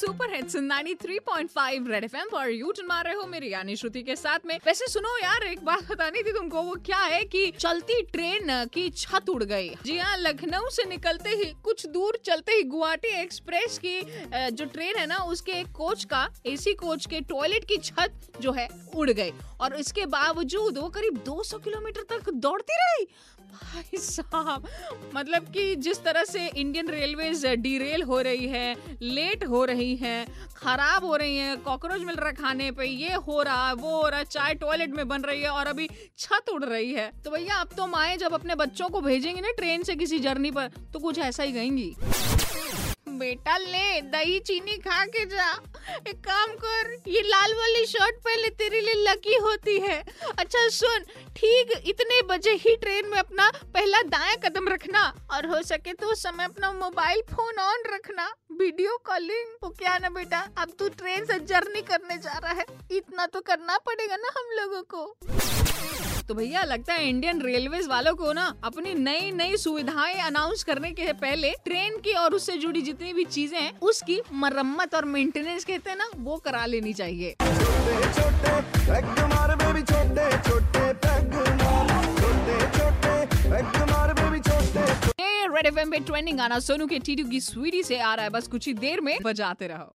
Super hits 93.5 red FM पर यू मार रहे हो मेरी यानी श्रुति के साथ में? वैसे सुनो यार, एक बात बतानी थी तुमको, वो क्या है कि चलती ट्रेन की छत उड़ गई। जी हाँ लखनऊ से निकलते ही, कुछ दूर चलते ही गुवाहाटी एक्सप्रेस की जो ट्रेन है ना, उसके एक कोच का, एसी कोच के टॉयलेट की छत जो है, उड़ गई। और इसके बावजूद वो करीब 200 किलोमीटर तक दौड़ती रही। भाई साहब मतलब कि जिस तरह से इंडियन रेलवेज डीरेल हो रही है लेट हो रही है, खराब हो रही है, कॉकरोच मिल रहा है खाने पे, ये हो रहा है वो हो रहा है चाय टॉयलेट में बन रही है और अभी छत उड़ रही है। तो भैया, अब तो माए जब अपने बच्चों को भेजेंगे ना ट्रेन से किसी जर्नी पर तो कुछ ऐसा ही कहेंगी। बेटा, ले, दही, चीनी खा के जा। एक काम कर, ये लाल वाली शर्ट पहले तेरे लिए लकी होती है। अच्छा सुन, ठीक, इतने बजे ही ट्रेन में अपना पहला दाया कदम रखना और हो सके तो उस समय अपना मोबाइल फ़ोन ऑन रखना। वीडियो कॉलिंग तो क्या ना बेटा, अब तू ट्रेन से जर्नी करने जा रहा है। इतना तो करना पड़ेगा ना हम लोगों को। तो भैया, लगता है इंडियन रेलवे वालों को ना अपनी नई नई सुविधाएँ अनाउंस करने के पहले ट्रेन की और उससे जुड़ी जितनी भी चीज़ें हैं, उसकी मरम्मत और मेंटेनेंस कहते हैं ना वो करा लेनी चाहिए। ट्रेंडिंग गाना सोनू के टीटू की स्वीटी से आ रहा है। बस कुछ ही देर में बजाते रहो।